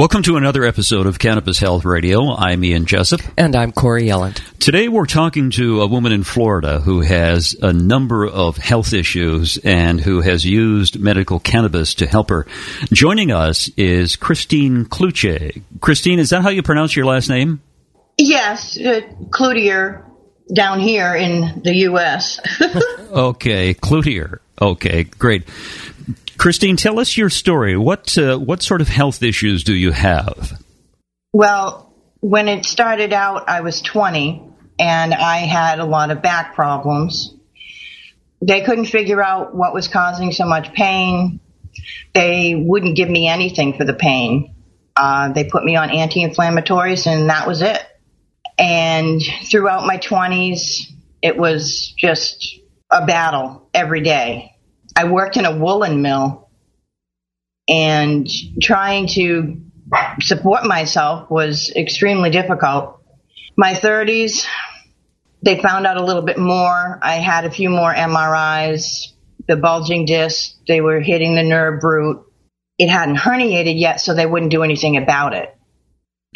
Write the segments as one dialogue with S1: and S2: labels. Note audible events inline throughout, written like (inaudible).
S1: Welcome to another episode of Cannabis Health Radio. I'm Ian Jessup.
S2: And I'm Corey Yelland.
S1: Today we're talking to a woman in Florida who has a number of health issues and who has used medical cannabis to help her. Joining us is Christine Cloutier. Christine, is that how you pronounce your last name?
S3: Yes, uh, Cloutier down here in the U.S. (laughs)
S1: okay, Cloutier. Okay, great. Christine, tell us your story. What uh, what sort of health issues do you have?
S3: Well, when it started out, I was 20 and I had a lot of back problems. They couldn't figure out what was causing so much pain. They wouldn't give me anything for the pain. Uh, they put me on anti inflammatories, and that was it. And throughout my 20s, it was just a battle every day. I worked in a woolen mill and trying to support myself was extremely difficult. My 30s, they found out a little bit more. I had a few more MRIs. The bulging disc, they were hitting the nerve root. It hadn't herniated yet, so they wouldn't do anything about it.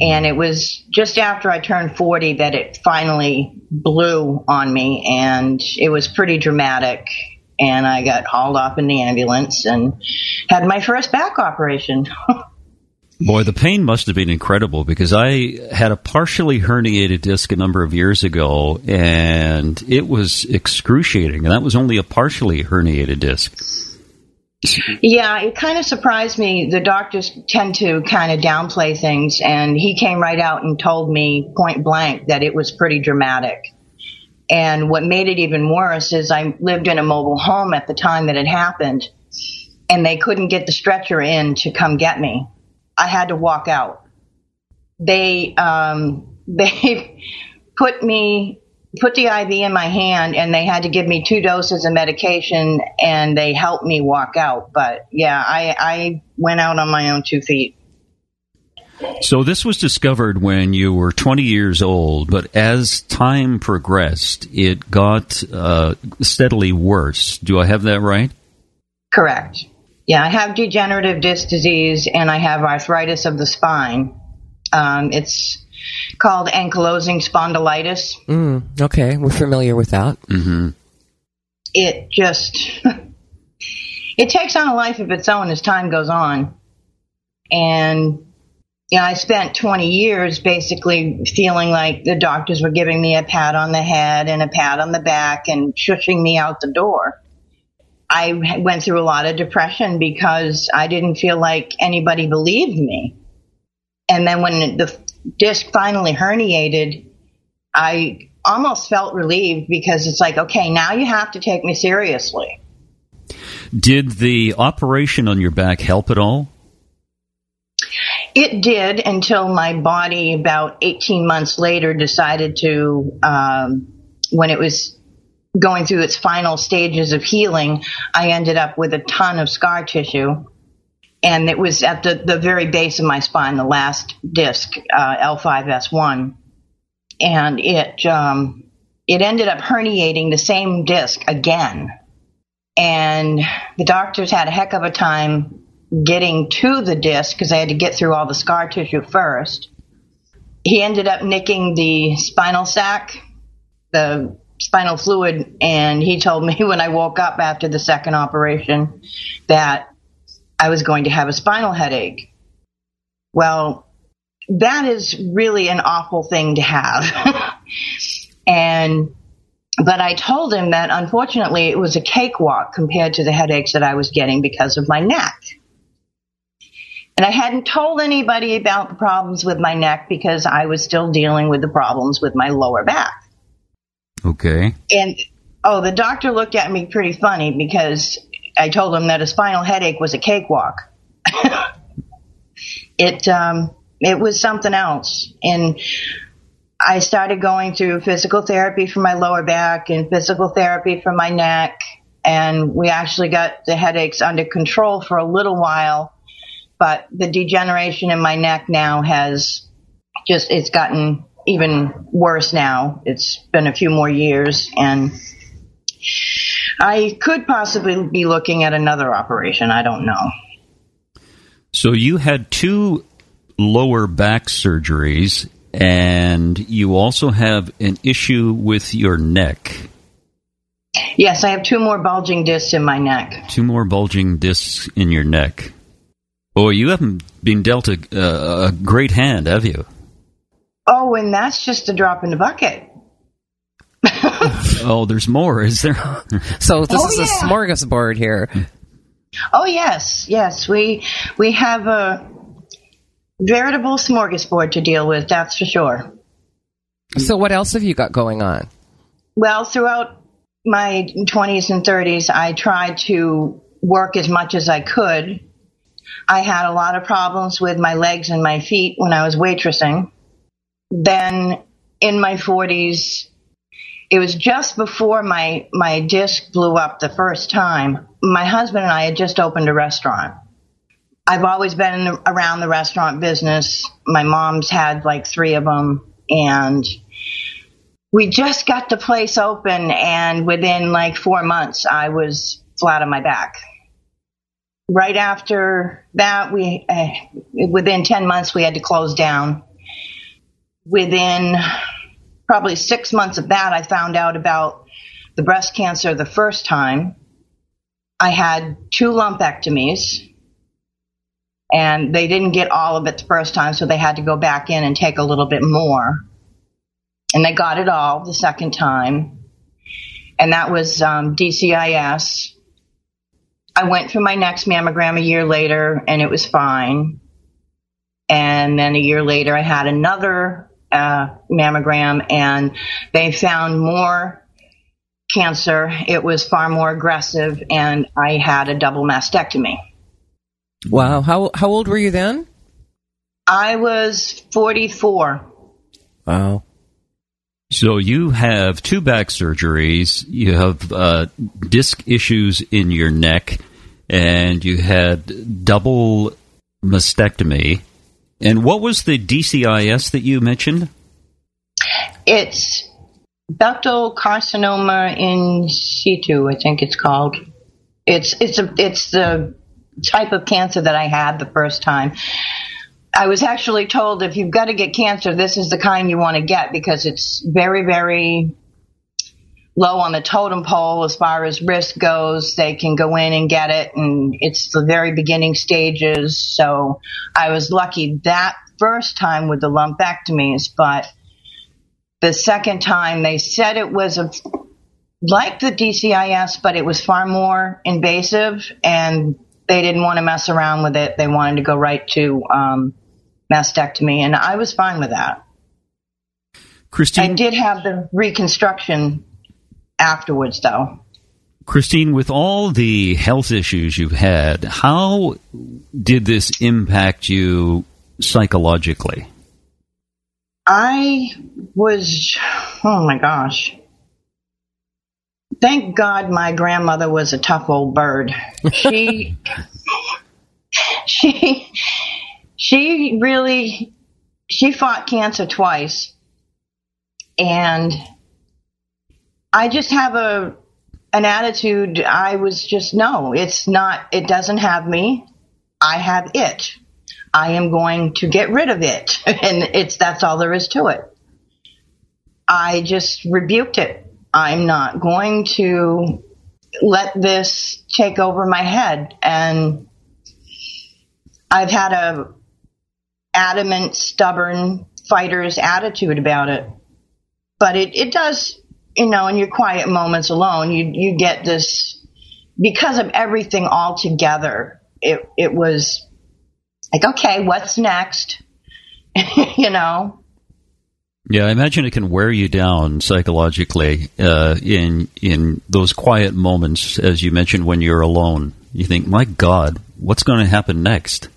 S3: And it was just after I turned 40 that it finally blew on me, and it was pretty dramatic and I got hauled off in the ambulance and had my first back operation. (laughs)
S1: Boy, the pain must have been incredible because I had a partially herniated disc a number of years ago and it was excruciating. And that was only a partially herniated disc.
S3: Yeah, it kind of surprised me. The doctors tend to kind of downplay things, and he came right out and told me point blank that it was pretty dramatic. And what made it even worse is I lived in a mobile home at the time that it happened, and they couldn't get the stretcher in to come get me. I had to walk out. They um, (laughs) they put me put the IV in my hand, and they had to give me two doses of medication, and they helped me walk out. But yeah, I I went out on my own two feet.
S1: So this was discovered when you were 20 years old, but as time progressed, it got uh, steadily worse. Do I have that right?
S3: Correct. Yeah, I have degenerative disc disease and I have arthritis of the spine. Um, it's called ankylosing spondylitis.
S2: Mm, okay, we're familiar with that.
S1: Mm-hmm.
S3: It just (laughs) it takes on a life of its own as time goes on, and you know, I spent 20 years basically feeling like the doctors were giving me a pat on the head and a pat on the back and shushing me out the door. I went through a lot of depression because I didn't feel like anybody believed me. And then when the disc finally herniated, I almost felt relieved because it's like, okay, now you have to take me seriously.
S1: Did the operation on your back help at all?
S3: It did until my body, about 18 months later, decided to, um, when it was going through its final stages of healing, I ended up with a ton of scar tissue. And it was at the, the very base of my spine, the last disc, uh, L5S1. And it, um, it ended up herniating the same disc again. And the doctors had a heck of a time getting to the disc because I had to get through all the scar tissue first. He ended up nicking the spinal sac, the spinal fluid, and he told me (laughs) when I woke up after the second operation that I was going to have a spinal headache. Well, that is really an awful thing to have. (laughs) and but I told him that unfortunately it was a cakewalk compared to the headaches that I was getting because of my neck. And I hadn't told anybody about the problems with my neck because I was still dealing with the problems with my lower back.
S1: Okay.
S3: And oh, the doctor looked at me pretty funny because I told him that a spinal headache was a cakewalk. (laughs) it um, it was something else, and I started going through physical therapy for my lower back and physical therapy for my neck, and we actually got the headaches under control for a little while. But the degeneration in my neck now has just it's gotten even worse now. It's been a few more years, and I could possibly be looking at another operation. I don't know.
S1: So you had two lower back surgeries, and you also have an issue with your neck.
S3: Yes, I have two more bulging discs in my neck.
S1: Two more bulging discs in your neck. Boy, you haven't been dealt a, uh, a great hand, have you?
S3: Oh, and that's just a drop in the bucket. (laughs)
S1: oh, there's more, is there?
S2: So this
S3: Oh,
S2: is
S3: yeah.
S2: a smorgasbord here.
S3: Oh yes, yes. We we have a veritable smorgasbord to deal with. That's for sure.
S2: So what else have you got going on?
S3: Well, throughout my 20s and 30s, I tried to work as much as I could. I had a lot of problems with my legs and my feet when I was waitressing. Then in my 40s, it was just before my, my disc blew up the first time. My husband and I had just opened a restaurant. I've always been around the restaurant business. My mom's had like three of them and we just got the place open and within like four months i was flat on my back right after that we uh, within 10 months we had to close down. Within probably six months of that i found out about the breast cancer the first time. I had two lumpectomies and they didn't get all of it the first time so they had to go back in and take a little bit more. And they got it all the second time, and that was um, DCIS. I went for my next mammogram a year later, and it was fine. And then a year later, I had another uh, mammogram, and they found more cancer. It was far more aggressive, and I had a double mastectomy.
S2: Wow. How how old were you then?
S3: I was 44.
S2: Wow.
S1: So you have two back surgeries, you have uh, disc issues in your neck, and you had double mastectomy. And what was the DCIS that you mentioned?
S3: It's ductal carcinoma in situ, I think it's called. It's it's a it's the type of cancer that I had the first time. I was actually told if you've got to get cancer, this is the kind you want to get because it's very very low on the totem pole as far as risk goes. They can go in and get it, and it's the very beginning stages. So I was lucky that first time with the lumpectomies, but the second time they said it was a, like the DCIS, but it was far more invasive, and they didn't want to mess around with it. They wanted to go right to um, mastectomy, and I was fine with that.
S1: Christine, I
S3: did have the reconstruction afterwards, though.
S1: Christine, with all the health issues you've had, how did this impact you psychologically?
S3: I was, oh my gosh. Thank God my grandmother was a tough old bird. She, (laughs) she, she really, she fought cancer twice. And I just have a, an attitude. I was just, no, it's not, it doesn't have me. I have it. I am going to get rid of it. (laughs) And it's that's all there is to it. I just rebuked it. I'm not going to let this take over my head. And I've had a adamant, stubborn fighter's attitude about it. But it, it does, you know, in your quiet moments alone, you you get this because of everything all together. It it was like, okay, what's next? (laughs) you know?
S1: Yeah, I imagine it can wear you down psychologically uh, in in those quiet moments, as you mentioned, when you're alone. You think, "My God, what's going to happen next?"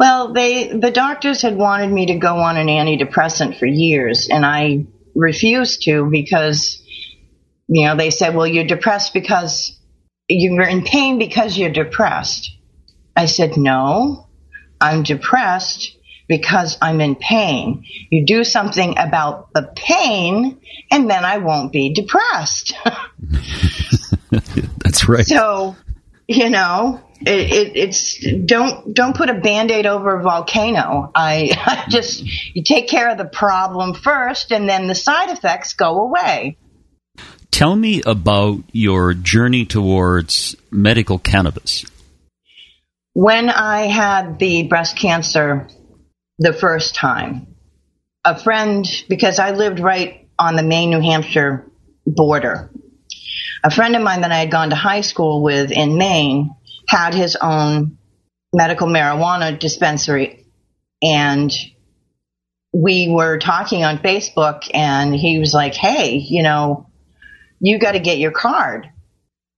S3: Well, they the doctors had wanted me to go on an antidepressant for years, and I refused to because you know they said, "Well, you're depressed because you're in pain because you're depressed." I said, "No, I'm depressed because I'm in pain. You do something about the pain, and then I won't be depressed." (laughs)
S1: That's right.
S3: So, you know, it, it, it's don't don't put a band-aid over a volcano. I, (laughs) I just you take care of the problem first, and then the side effects go away.
S1: Tell me about your journey towards medical cannabis.
S3: When I had the breast cancer the first time, a friend, because I lived right on the Maine New Hampshire border, a friend of mine that I had gone to high school with in Maine had his own medical marijuana dispensary. And we were talking on Facebook, and he was like, Hey, you know, you got to get your card.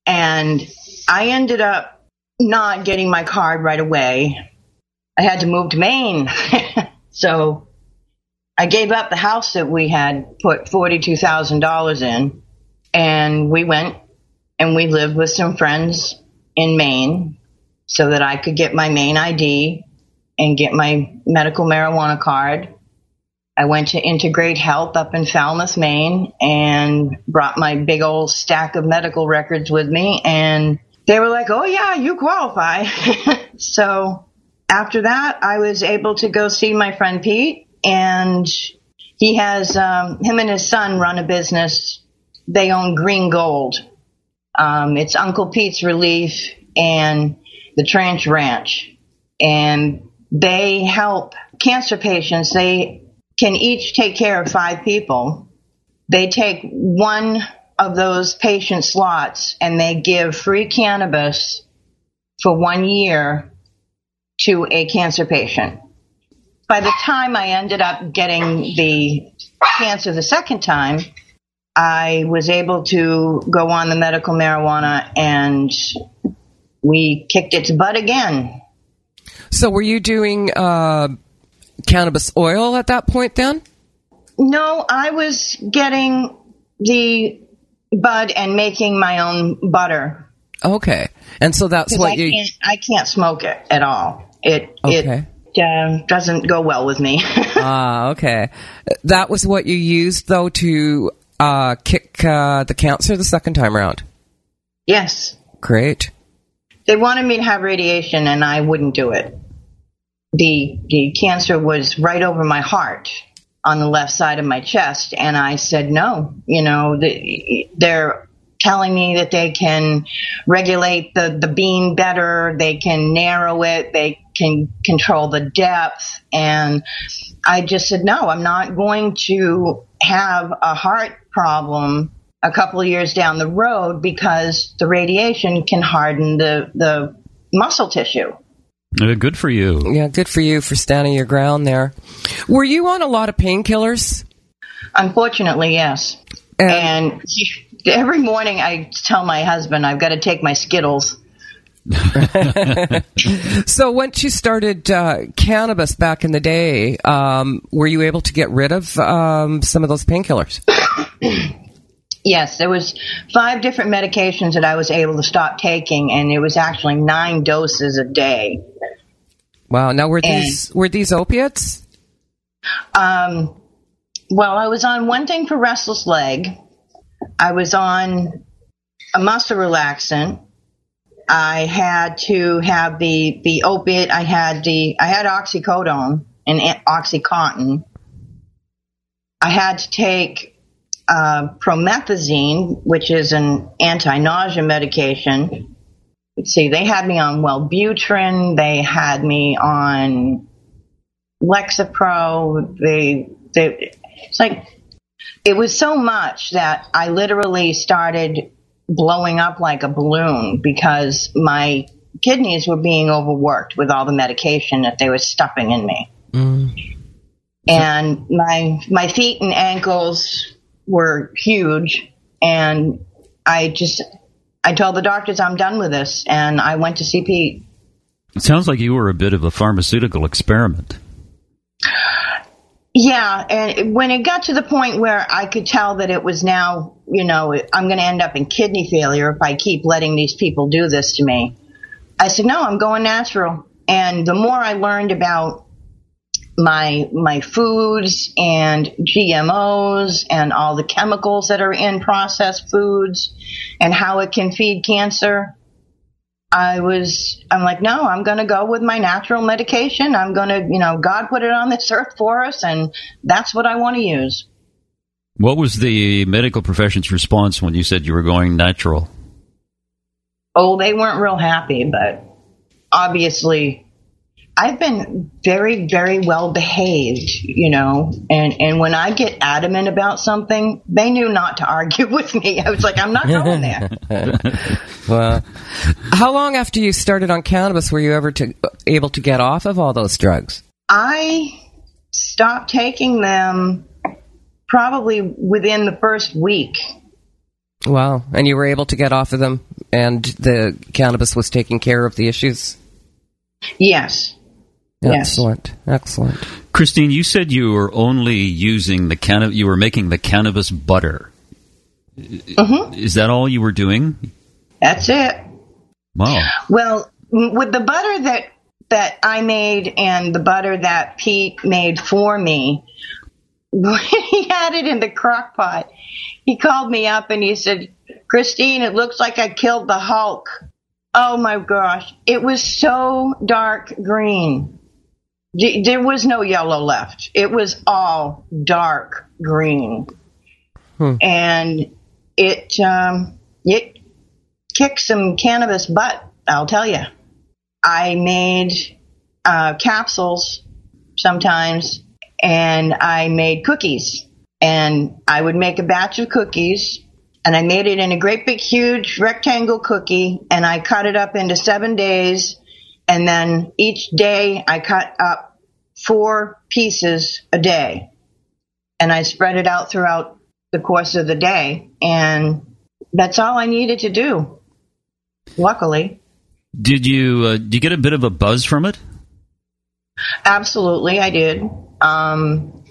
S3: And I ended up not getting my card right away. I had to move to Maine. (laughs) so I gave up the house that we had put $42,000 in, and we went and we lived with some friends in Maine so that I could get my Maine ID and get my medical marijuana card. I went to Integr8 Health up in Falmouth, Maine, and brought my big old stack of medical records with me. And they were like, oh, yeah, you qualify. (laughs) so after that, I was able to go see my friend Pete, and he has um, him and his son run a business. They own Green Gold. Um, it's Uncle Pete's Relief and the Tranch Ranch, and they help cancer patients. They can each take care of five people. They take one of those patient slots and they give free cannabis for one year to a cancer patient. By the time I ended up getting the cancer the second time, I was able to go on the medical marijuana and we kicked its butt again.
S2: So, were you doing uh, cannabis oil at that point then?
S3: No, I was getting the bud and making my own butter.
S2: Okay, and so that's what
S3: I
S2: you.
S3: can't, I can't smoke it at all. It
S2: Okay.
S3: it uh, doesn't go well with me. (laughs)
S2: Ah, okay. That was what you used though to uh, kick uh, the cancer the second time around.
S3: yes,
S2: Great.
S3: they wanted me to have radiation, and I wouldn't do it. the The cancer was right over my heart on the left side of my chest, and I said no. You know, the, they're telling me that they can regulate the the beam better, they can narrow it, they can control the depth, and I just said no. I'm not going to have a heart problem a couple of years down the road because the radiation can harden the the muscle tissue.
S1: Uh, good for you.
S2: Yeah, good for you for standing your ground there. Were you on a lot of painkillers?
S3: Unfortunately, yes.
S2: And-
S3: And (laughs) every morning I tell my husband I've got to take my Skittles. (laughs)
S2: So once you started uh, cannabis back in the day, um, were you able to get rid of um, some of those painkillers? (clears throat)
S3: Yes, there was five different medications that I was able to stop taking, and it was actually nine doses a day.
S2: Wow. Now were
S3: And-
S2: these were these opiates?
S3: Um, well, I was on one thing for restless leg. I was on a muscle relaxant. I had to have the the opiate. I had the I had oxycodone and oxycontin. I had to take uh, promethazine, which is an anti-nausea medication. Let's see, they had me on Wellbutrin. They had me on Lexapro. They, they, it's like, it was so much that I literally started blowing up like a balloon because my kidneys were being overworked with all the medication that they were stuffing in me. Mm. and my my feet and ankles were huge, and I just I told the doctors I'm done with this, and I went to see Pete.
S1: It sounds like you were a bit of a pharmaceutical experiment.
S3: Yeah, and when it got to the point where I could tell that it was now, you know, I'm going to end up in kidney failure if I keep letting these people do this to me. I said, no, I'm going natural. And the more I learned about my my foods and GMOs and all the chemicals that are in processed foods and how it can feed cancer, I was, I'm like, no, I'm going to go with my natural medication. I'm going to, you know, God put it on this earth for us, and that's what I want to use.
S1: What was the medical profession's response when you said you were going natural?
S3: Oh, they weren't real happy, but obviously I've been very, very well behaved, you know, and, and when I get adamant about something, they knew not to argue (laughs) with me. I was like, I'm not going there. (laughs)
S2: well, how long after you started on cannabis were you ever to, able to get off of all those drugs?
S3: I stopped taking them probably within the first week.
S2: Wow. And you were able to get off of them and the cannabis was taking care of the issues?
S3: Yes.
S2: Excellent. Yes. Excellent.
S1: Christine, you said you were only using the cannabis, you were making the cannabis butter.
S3: Mm-hmm.
S1: Is that all you were doing?
S3: That's it.
S1: Wow.
S3: Well, with the butter that that I made and the butter that Pete made for me, when (laughs) he had it in the crock pot, he called me up and he said, Christine, it looks like I killed the Hulk. Oh my gosh. It was so dark green. There was no yellow left. It was all dark green. Hmm. And it, um, it kicked some cannabis butt, I'll tell you. I made uh, capsules sometimes and I made cookies. And I would make a batch of cookies and I made it in a great big huge rectangle cookie and I cut it up into seven days and then each day I cut up four pieces a day and I spread it out throughout the course of the day and that's all I needed to do. Luckily.
S1: Did you uh, did you get a bit of a buzz from it?
S3: Absolutely, I did. Um,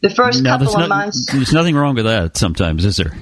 S3: the first now, couple of not, months.
S1: There's nothing wrong with that. Sometimes, is there?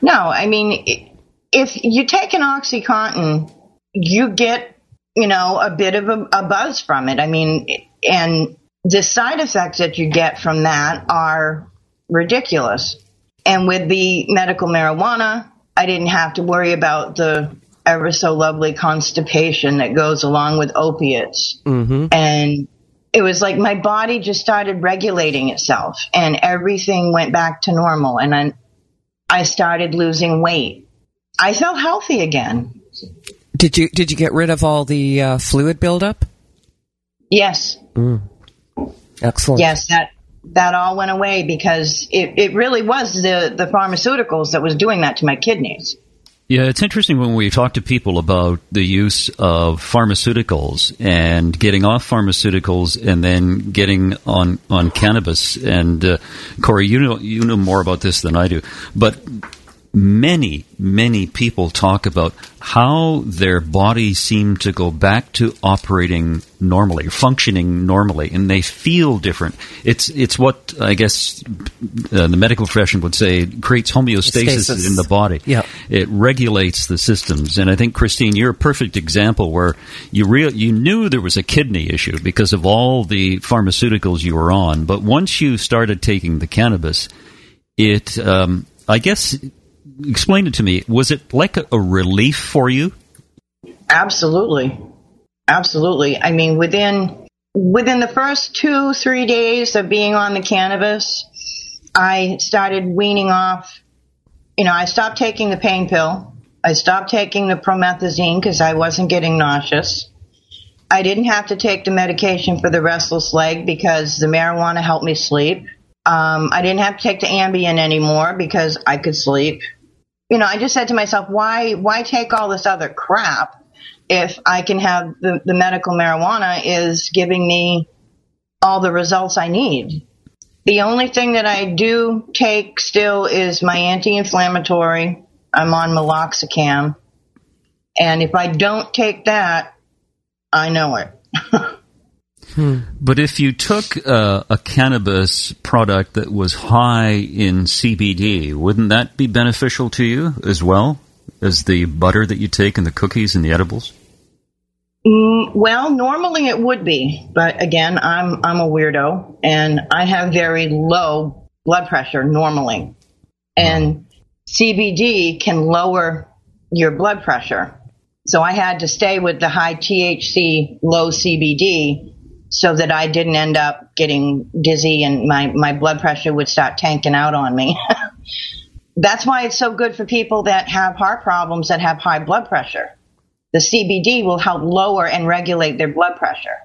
S3: No, I mean, if you take an OxyContin, you get, you know, a bit of a, a buzz from it. I mean, and the side effects that you get from that are ridiculous. And with the medical marijuana, I didn't have to worry about the ever so lovely constipation that goes along with opiates.
S2: Mm-hmm.
S3: And it was like my body just started regulating itself and everything went back to normal. And I, I started losing weight. I felt healthy again.
S2: Did you did you get rid of all the uh, fluid buildup?
S3: Yes.
S2: Mm. Excellent.
S3: Yes, that that all went away because it, it really was the, the pharmaceuticals that was doing that to my kidneys.
S1: Yeah, it's interesting when we talk to people about the use of pharmaceuticals and getting off pharmaceuticals and then getting on on cannabis. And uh, Corey, you know you know more about this than I do, but many, many people talk about how their bodies seem to go back to operating normally, functioning normally, and they feel different. It's it's what I guess uh, the medical profession would say creates homeostasis Stasis. in the body.
S2: Yeah.
S1: It regulates the systems, and I think Christine, you're a perfect example where you real you knew there was a kidney issue because of all the pharmaceuticals you were on, but once you started taking the cannabis, it um, I guess explain it to me. Was it like a, a relief for you?
S3: Absolutely, absolutely. I mean, within within the first two three days of being on the cannabis, I started weaning off. You know, I stopped taking the pain pill. I stopped taking the promethazine because I wasn't getting nauseous. I didn't have to take the medication for the restless leg because the marijuana helped me sleep. Um, I didn't have to take the Ambien anymore because I could sleep you know, I just said to myself, why, why take all this other crap if I can have the, the medical marijuana is giving me all the results I need. The only thing that I do take still is my anti-inflammatory. I'm on meloxicam. And if I don't take that, I know it. (laughs)
S1: But if you took uh, a cannabis product that was high in CBD, wouldn't that be beneficial to you as well as the butter that you take and the cookies and the edibles?
S3: Mm, well, normally it would be, but again, I'm I'm a weirdo and I have very low blood pressure normally. And CBD can lower your blood pressure. So I had to stay with the high THC, low CBD so that I didn't end up getting dizzy and my, my blood pressure would start tanking out on me. (laughs) That's why it's so good for people that have heart problems that have high blood pressure. The CBD will help lower and regulate their blood pressure.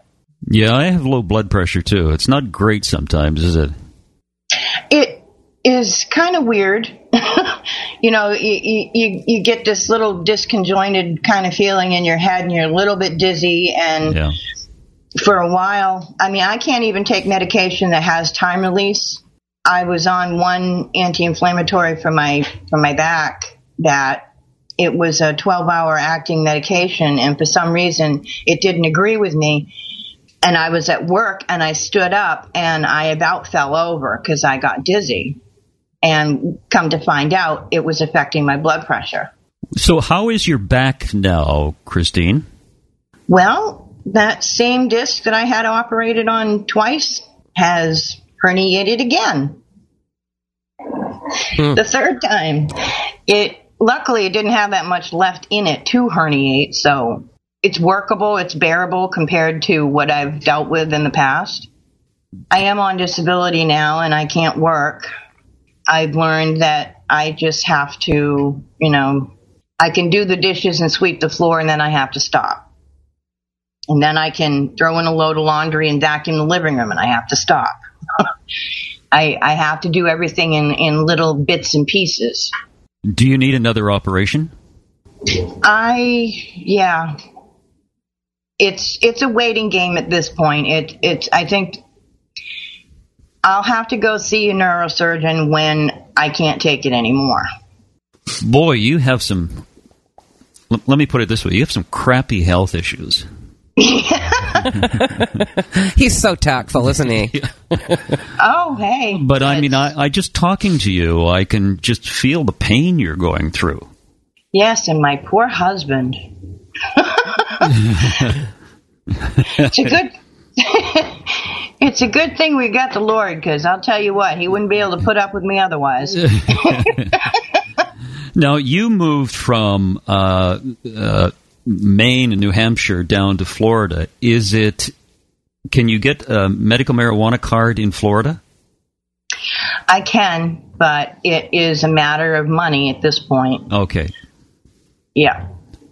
S1: Yeah, I have low blood pressure too. It's not great sometimes, is it?
S3: It is kind of weird. (laughs) you know, you, you, you get this little disconjointed kind of feeling in your head and you're a little bit dizzy and
S1: Yeah.
S3: For a while. I mean, I can't even take medication that has time release. I was on one anti-inflammatory for my for my back that it was a 12-hour acting medication and for some reason it didn't agree with me and I was at work and I stood up and I about fell over cuz I got dizzy. And come to find out it was affecting my blood pressure.
S1: So, how is your back now, Christine?
S3: Well, that same disc that I had operated on twice has herniated again. Hmm. The third time, it luckily it didn't have that much left in it to herniate, so it's workable, it's bearable compared to what I've dealt with in the past. I am on disability now and I can't work. I've learned that I just have to, you know, I can do the dishes and sweep the floor and then I have to stop. And then I can throw in a load of laundry and vacuum the living room and I have to stop. (laughs) I, I have to do everything in, in little bits and pieces.
S1: Do you need another operation?
S3: I, yeah. It's, it's a waiting game at this point. It, it's, I think I'll have to go see a neurosurgeon when I can't take it anymore.
S1: Boy, you have some. l- Let me put it this way: you have some crappy health issues. (laughs)
S2: He's so tactful, isn't he? (laughs)
S3: Oh, hey.
S1: But I mean, I, I just talking to you, I can just feel the pain you're going through.
S3: Yes, and my poor husband. it's a good. (laughs) it's a good thing we got the Lord, because I'll tell you what, he wouldn't be able to put up with me otherwise.
S1: Now, you moved from uh, uh, Maine and New Hampshire down to Florida. Is it? Can you get a medical marijuana card in Florida?
S3: I can, but it is a matter of money at this point.
S1: Okay.
S3: Yeah,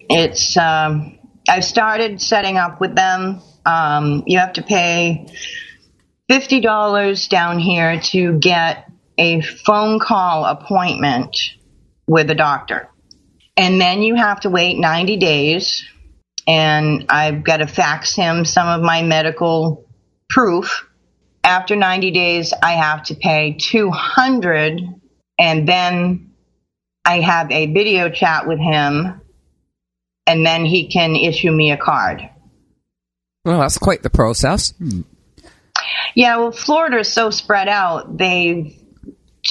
S3: it's. Um, I've started setting up with them. Um, you have to pay fifty dollars down here to get a phone call appointment with a doctor, and then you have to wait ninety days. And I've got to fax him some of my medical proof. After ninety days, I have to pay two hundred, and then I have a video chat with him, and then he can issue me a card.
S2: Well, that's quite the process. Hmm.
S3: Yeah, well, Florida is so spread out. They've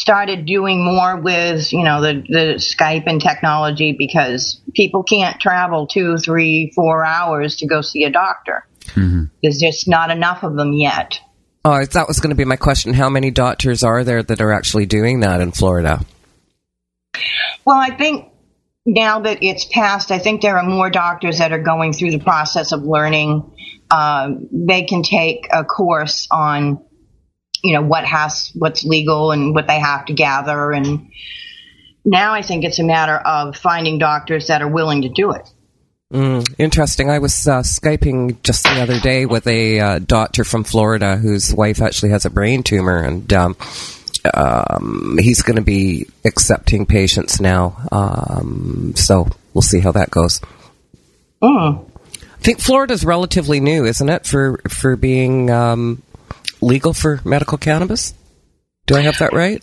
S3: started doing more with, you know, the, the Skype and technology because people can't travel two, three, four hours to go see a doctor. There's just not enough of them yet.
S2: Oh, that was going to be my question. How many doctors are there that are actually doing that in Florida?
S3: Well, I think now that it's passed, I think there are more doctors that are going through the process of learning. Um, they can take a course on, you know, what has what's legal and what they have to gather, and now I think it's a matter of finding doctors that are willing to do it.
S2: Mm, interesting. I was uh, Skyping just the other day with a uh, doctor from Florida whose wife actually has a brain tumor, and um, um, he's going to be accepting patients now. Um, so we'll see how that goes.
S3: Mm.
S2: I think Florida's relatively new, isn't it, for for being um, legal for medical cannabis. Do I have that right?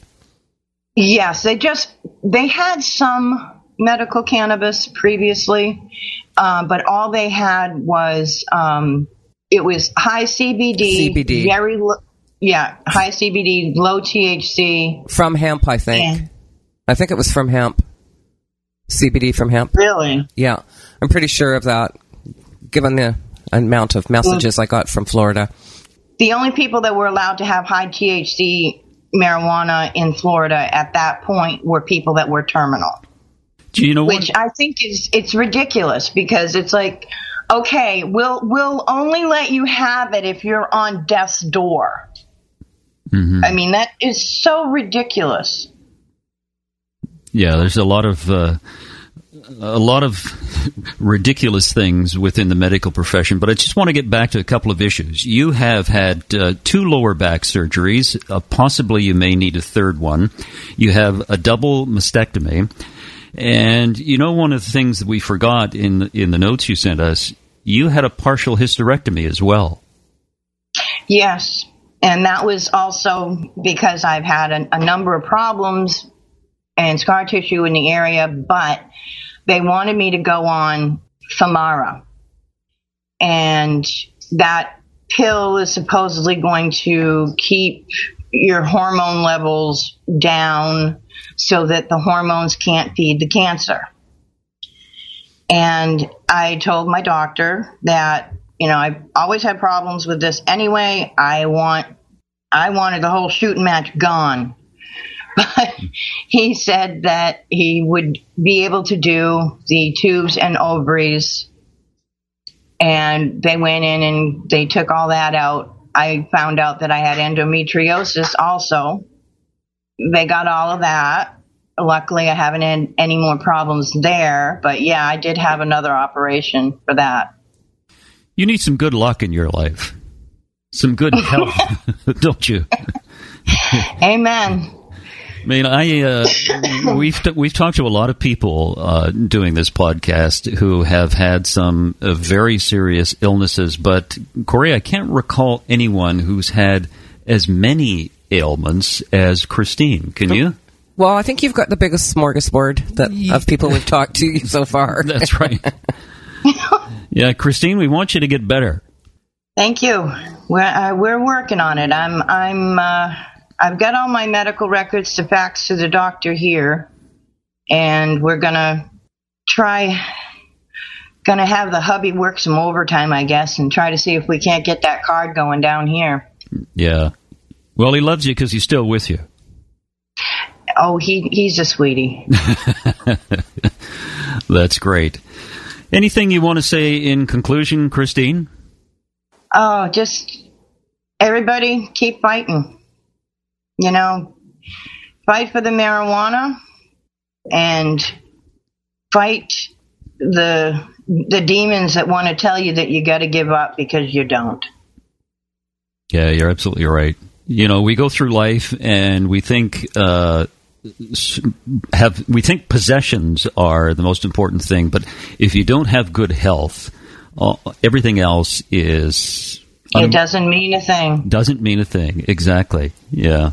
S3: Yes, they just they had some medical cannabis previously, uh, but all they had was um, it was high CBD,
S2: CBD.
S3: very lo- yeah, high CBD, low THC.
S2: From hemp, I think.
S3: And
S2: I think it was from hemp. CBD from hemp.
S3: really,
S2: Yeah, I'm pretty sure of that, given the amount of messages I got from Florida.
S3: The only people that were allowed to have high THC marijuana in Florida at that point were people that were terminal.
S1: Do you know what?
S3: which I think is it's ridiculous because it's like, okay, we'll we'll only let you have it if you're on death's door. I mean, that is so ridiculous.
S1: Yeah, there's a lot of uh, a lot of ridiculous things within the medical profession, but I just want to get back to a couple of issues. You have had uh, two lower back surgeries, uh, possibly you may need a third one. You have a double mastectomy, and you know one of the things that we forgot in in the notes you sent us, you had a partial hysterectomy as well.
S3: Yes, and that was also because I've had a, a number of problems and scar tissue in the area, but they wanted me to go on Femara. And that pill is supposedly going to keep your hormone levels down so that the hormones can't feed the cancer. And I told my doctor that, you know, I've always had problems with this anyway. I want, I wanted the whole shooting match gone. (laughs) But he said that he would be able to do the tubes and ovaries. And they went in and they took all that out. I found out that I had endometriosis also. They got all of that. Luckily, I haven't had any more problems there. But yeah, I did have another operation for that.
S1: You need some good luck in your life, some good (laughs) health, (laughs) don't you?
S3: Amen.
S1: I mean, I uh, (laughs) we've t- we've talked to a lot of people uh, doing this podcast who have had some uh, very serious illnesses, but Corey, I can't recall anyone who's had as many ailments as Christine. Can you?
S2: Well, I think you've got the biggest smorgasbord that of people we've talked to (laughs) so far.
S1: That's right. (laughs) yeah, Christine, we want you to get better.
S3: Thank you. We're uh, we're working on it. I'm I'm uh, I've got all my medical records to fax to the doctor here, and we're gonna try gonna have the hubby work some overtime, I guess, and try to see if we can't get that card going down here.
S1: Yeah. Well, he loves you because he's still with you.
S3: Oh, he he's a sweetie. (laughs)
S1: That's great. Anything you want to say in conclusion, Christine?
S3: Oh, just everybody keep fighting. You know, fight for the marijuana and fight the the demons that want to tell you that you got to give up because you don't.
S1: Yeah, you're absolutely right. You know, we go through life and we think uh, have we think possessions are the most important thing, but if you don't have good health, uh, everything else is
S3: It doesn't mean a thing.
S1: doesn't mean a thing. Exactly. Yeah.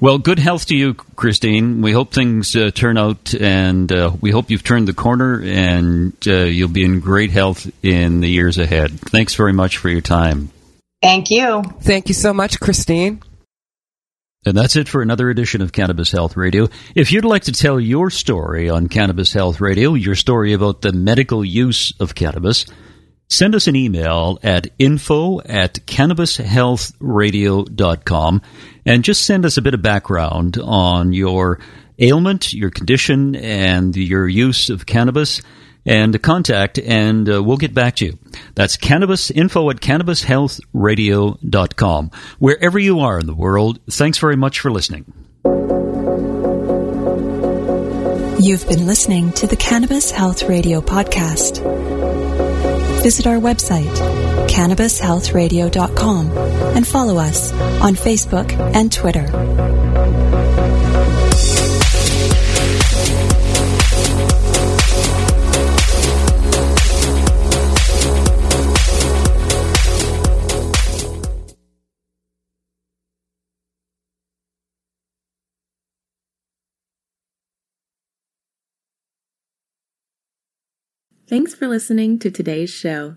S1: Well, good health to you, Christine. We hope things uh, turn out, and uh, we hope you've turned the corner, and uh, you'll be in great health in the years ahead. Thanks very much for your time.
S3: Thank you.
S2: Thank you so much, Christine.
S1: And that's it for another edition of Cannabis Health Radio. If you'd like to tell your story on Cannabis Health Radio, your story about the medical use of cannabis, send us an email at info at cannabishealthradio.com and just send us a bit of background on your ailment, your condition, and your use of cannabis and contact, and uh, we'll get back to you. That's cannabis info at cannabishealthradio.com. Wherever you are in the world, thanks very much for listening.
S4: You've been listening to the Cannabis Health Radio podcast. Visit our website, cannabishealthradio.com and follow us on Facebook and Twitter.
S5: Thanks for listening to today's show.